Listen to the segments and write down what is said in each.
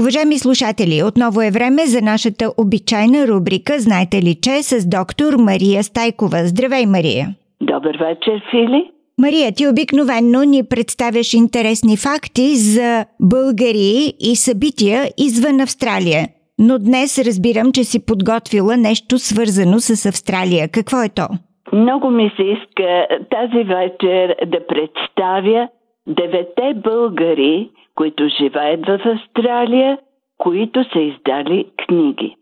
Уважаеми слушатели, отново е време за нашата обичайна рубрика Знаете ли че с доктор Мария Стайкова. Здравей, Мария! Добър вечер, Фили! Мария, ти обикновенно ни представяш интересни факти за българи и събития извън Австралия. Но днес разбирам, че си подготвила нещо свързано с Австралия. Какво е то? Много ми се иска тази вечер да представя девете българи, които живеят в Австралия, които са издали книги.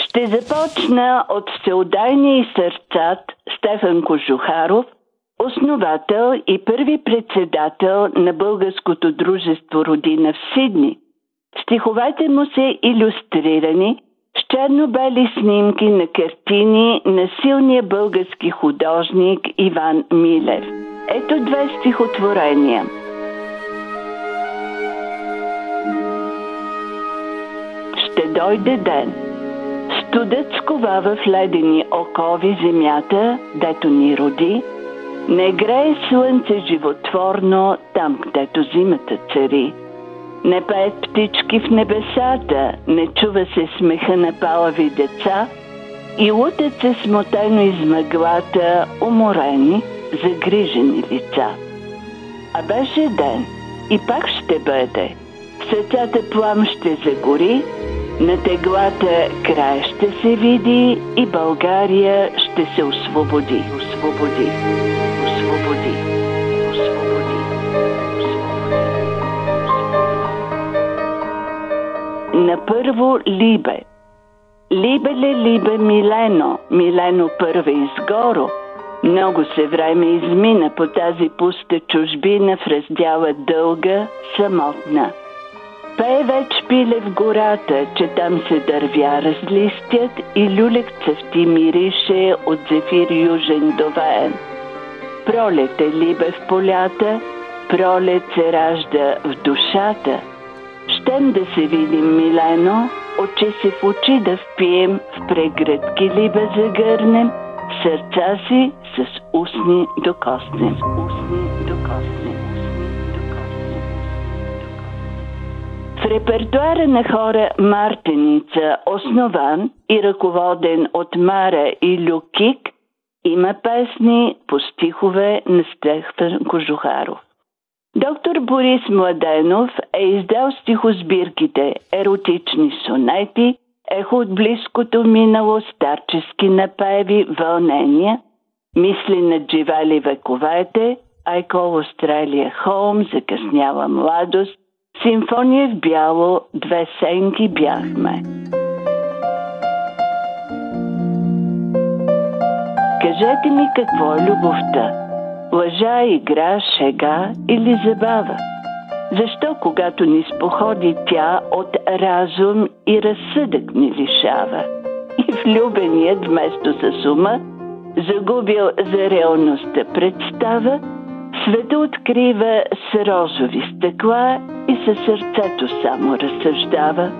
Ще започна от всеодайния и сърцат Стефан Кожухаров, основател и първи председател на Българското дружество Родина в Сидни. Стиховете му са иллюстрирани с черно-бели снимки на картини на силния български художник Иван Милев. Ето две стихотворения – ще дойде ден. Студът сковава в ледени окови земята, дето ни роди. Не грее слънце животворно там, където зимата цари. Не пеят птички в небесата, не чува се смеха на палави деца и лутат се смотено из мъглата, уморени, загрижени лица. А беше ден и пак ще бъде. В сърцата плам ще загори, на теглата край ще се види и България ще се освободи. Освободи. Освободи. На първо Либе. Либеле, либе, Милено, Милено първа изгоро. Много се време измина по тази пуста чужбина в раздяла дълга, самотна – Пее веч пиле в гората, че там се дървя разлистят и люлек цъфти мирише от зефир южен довеен. Пролет е либе в полята, пролет се ражда в душата. Щем да се видим, Милено, очи си в очи да впием, в прегръдки либе загърнем, сърца си с устни докоснем. В репертуара на хора Мартеница, основан и ръководен от Мара и Люкик, има песни по стихове на Стефан Кожухаров. Доктор Борис Младенов е издал стихосбирките Еротични сонети, Ехо от близкото минало, старчески напеви, вълнения, Мисли над живели вековете, Айкол Австралия Холм, Закъсняла младост, Симфония в бяло, две сенки бяхме. Кажете ми какво е любовта? Лъжа, игра, шега или забава? Защо, когато ни споходи тя от разум и разсъдък ни лишава? И влюбеният вместо с ума, загубил за реалността представа, Света открива с розови стъкла и със сърцето само разсъждава.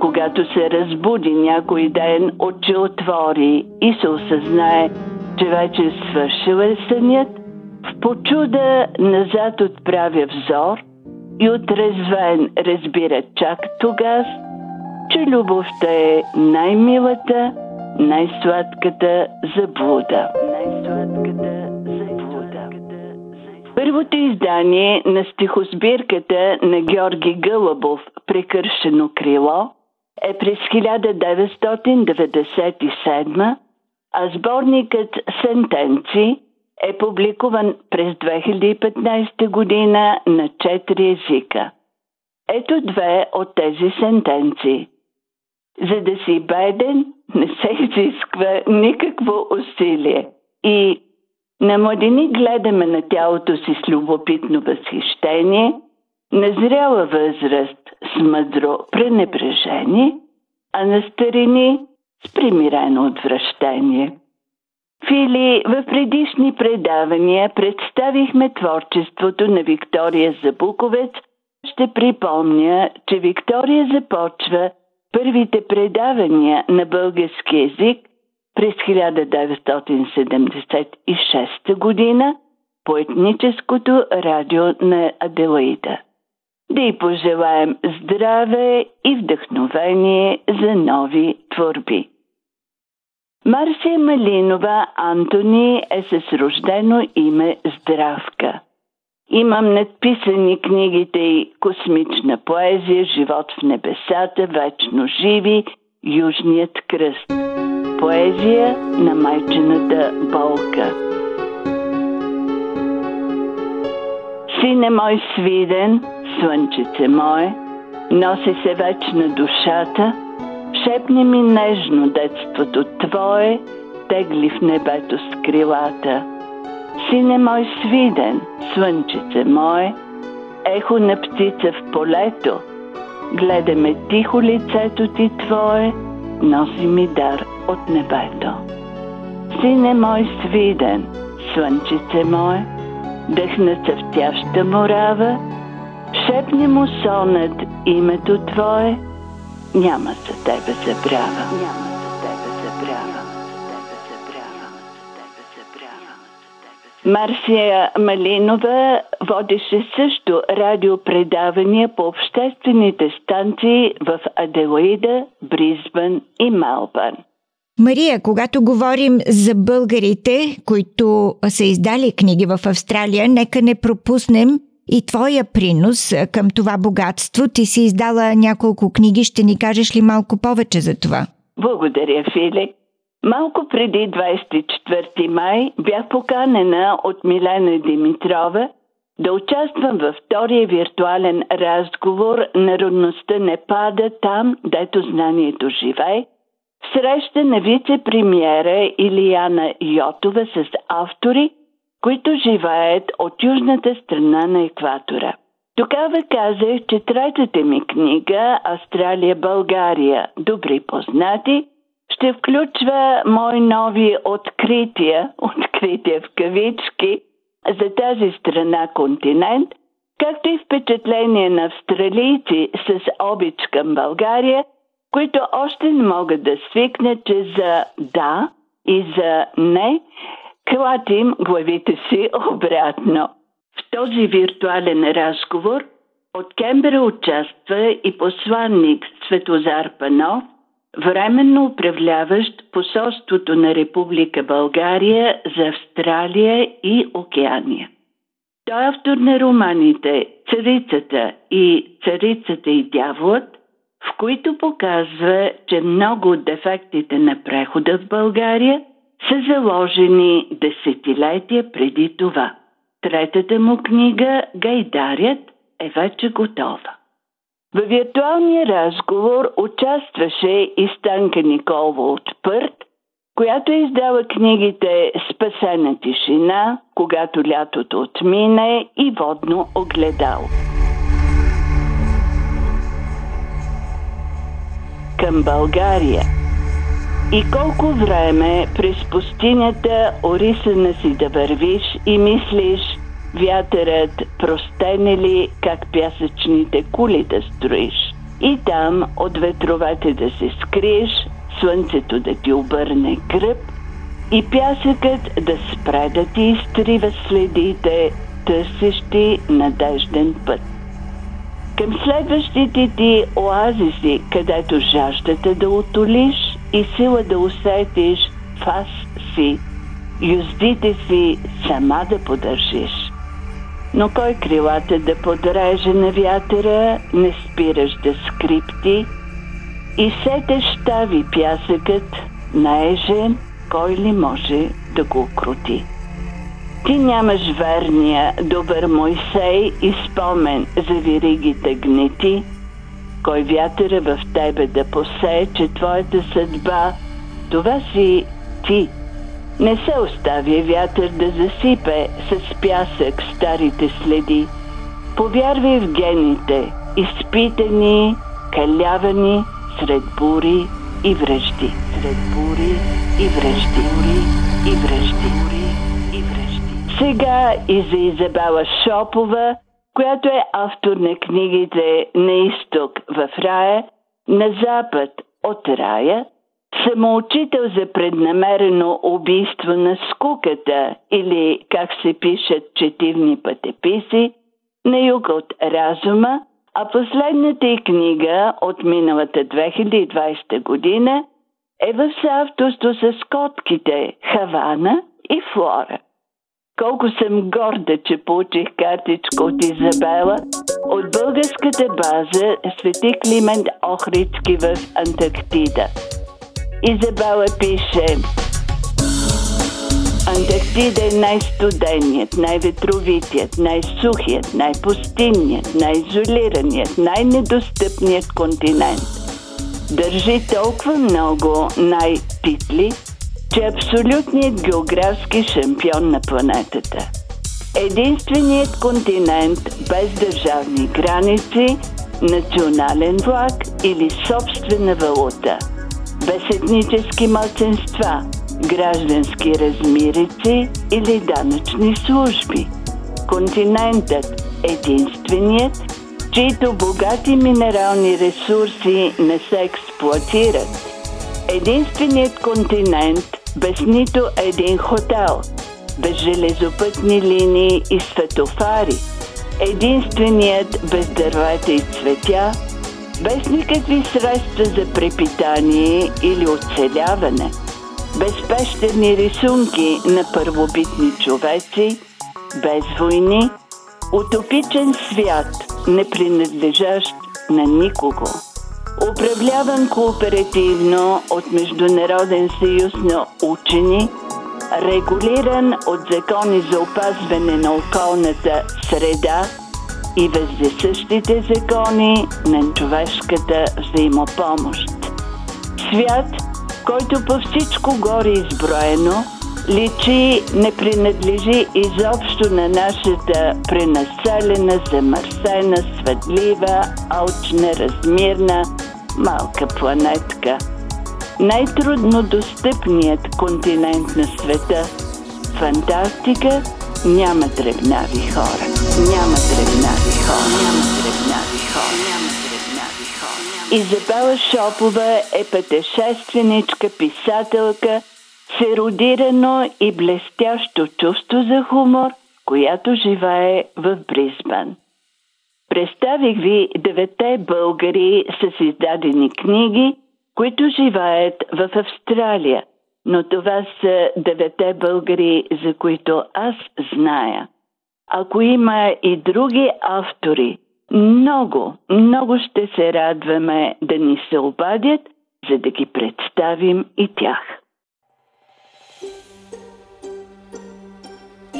Когато се разбуди някой ден, очи отвори и се осъзнае, че вече свършил е сънят, в почуда назад отправя взор и отрезвен разбира чак тогас, че любовта е най-милата, най-сладката заблуда. Най-сладката Първото издание на стихосбирката на Георги Гълъбов «Прекършено крило» е през 1997, а сборникът «Сентенци» е публикуван през 2015 година на четири езика. Ето две от тези сентенции. За да си беден, не се изисква никакво усилие. И на младини гледаме на тялото си с любопитно възхищение, на зряла възраст с мъдро пренебрежение, а на старини с примирено отвращение. Фили, в предишни предавания представихме творчеството на Виктория Забуковец. Ще припомня, че Виктория започва първите предавания на български язик през 1976 година по етническото радио на Аделаида. Да й пожелаем здраве и вдъхновение за нови творби. Марсия Малинова Антони е с рождено име Здравка. Имам надписани книгите и Космична поезия, Живот в небесата, Вечно живи, Южният кръст. Поезия на майчената болка. Сине мой свиден, слънчице мое, носи се вечна душата – Шепни ми нежно детството твое, тегли в небето с крилата. Сине мой свиден, слънчице мое, ехо на птица в полето, гледаме тихо лицето ти твое, носи ми дар от небето. Сине мой свиден, слънчице мое, дъх на цъфтяща морава, шепни му сонът името твое, няма за тебе забрава. Няма за тебе забрава. Марсия Малинова водеше също радиопредавания по обществените станции в Аделаида, Бризбън и Малбън. Мария, когато говорим за българите, които са издали книги в Австралия, нека не пропуснем и твоя принос към това богатство. Ти си издала няколко книги. Ще ни кажеш ли малко повече за това? Благодаря, Фили. Малко преди 24 май бях поканена от Милена Димитрова да участвам във втория виртуален разговор Народността не пада там, дето знанието живее, среща на вице-премьера Илияна Йотова с автори – които живеят от южната страна на екватора. Тогава казах, че третата ми книга Австралия-България Добри познати ще включва мои нови открития, открития в кавички, за тази страна континент, както и впечатление на австралийци с обич към България, които още не могат да свикнат, че за да и за не клатим главите си обратно. В този виртуален разговор от Кембера участва и посланник Светозар Панов, временно управляващ посолството на Република България за Австралия и Океания. Той е автор на романите Царицата и Царицата и дяволът, в които показва, че много от дефектите на прехода в България са заложени десетилетия преди това. Третата му книга Гайдарят е вече готова. В виртуалния разговор участваше и Станка Николова от Пърт, която издава книгите Спасена тишина, когато лятото отмине и водно огледало. Към България – и колко време през пустинята орисана си да вървиш и мислиш вятърът простене ли как пясъчните кули да строиш. И там от ветровете да се скриеш, слънцето да ти обърне гръб и пясъкът да спре да ти изтрива следите, търсещи надежден път. Към следващите ти оазиси, където жаждата да отолиш, и сила да усетиш фас си, юздите си сама да поддържиш. Но кой крилата да подреже на вятъра, не спираш да скрипти и сете щави пясъкът, наежен, кой ли може да го крути. Ти нямаш верния, добър Мойсей и спомен за виригите гнети – кой вятъра в тебе да посее, че твоята съдба, това си ти. Не се оставя вятър да засипе с пясък старите следи. Повярвай в гените, изпитани, калявани, сред бури и връжди. Сред бури и връжди. Бури и връжди. Бури и връжди. Сега и за Изабела Шопова, която е автор на книгите На изток в рая, на запад от рая, самоучител за преднамерено убийство на скуката или, как се пишат четивни пътеписи, на юг от разума, а последната и книга от миналата 2020 година е в съавторство с котките Хавана и Флора. Колко съм горда, че получих картичка от Изабела от българската база Свети Климент Охридски в Антарктида. Изабела пише Антарктида е най-студеният, най-ветровитият, най-сухият, най-пустинният, най-изолираният, най-недостъпният континент. Държи толкова много най-титли, че абсолютният географски шампион на планетата. Единственият континент без държавни граници, национален влак или собствена валута. Без етнически мълценства, граждански размирици или данъчни служби. Континентът единственият, чието богати минерални ресурси не се експлуатират. Единственият континент, без нито един хотел, без железопътни линии и светофари, единственият без дървета и цветя, без никакви средства за препитание или оцеляване, без пещерни рисунки на първобитни човеци, без войни, утопичен свят, не принадлежащ на никого управляван кооперативно от Международен съюз на учени, регулиран от закони за опазване на околната среда и въздесъщите закони на човешката взаимопомощ. Свят, който по всичко горе изброено – личи не принадлежи изобщо на нашата пренаселена, замърсена, светлива, алчна, размирна, малка планетка. Най-трудно достъпният континент на света – фантастика няма дребнави хора. Няма дребнави хора. Няма дребнави хора. Няма дребнави хора. Изабела Шопова е пътешественичка, писателка – серодирано и блестящо чувство за хумор, която живее в Бризбан. Представих ви девете българи с издадени книги, които живеят в Австралия, но това са девете българи, за които аз зная. Ако има и други автори, много, много ще се радваме да ни се обадят, за да ги представим и тях.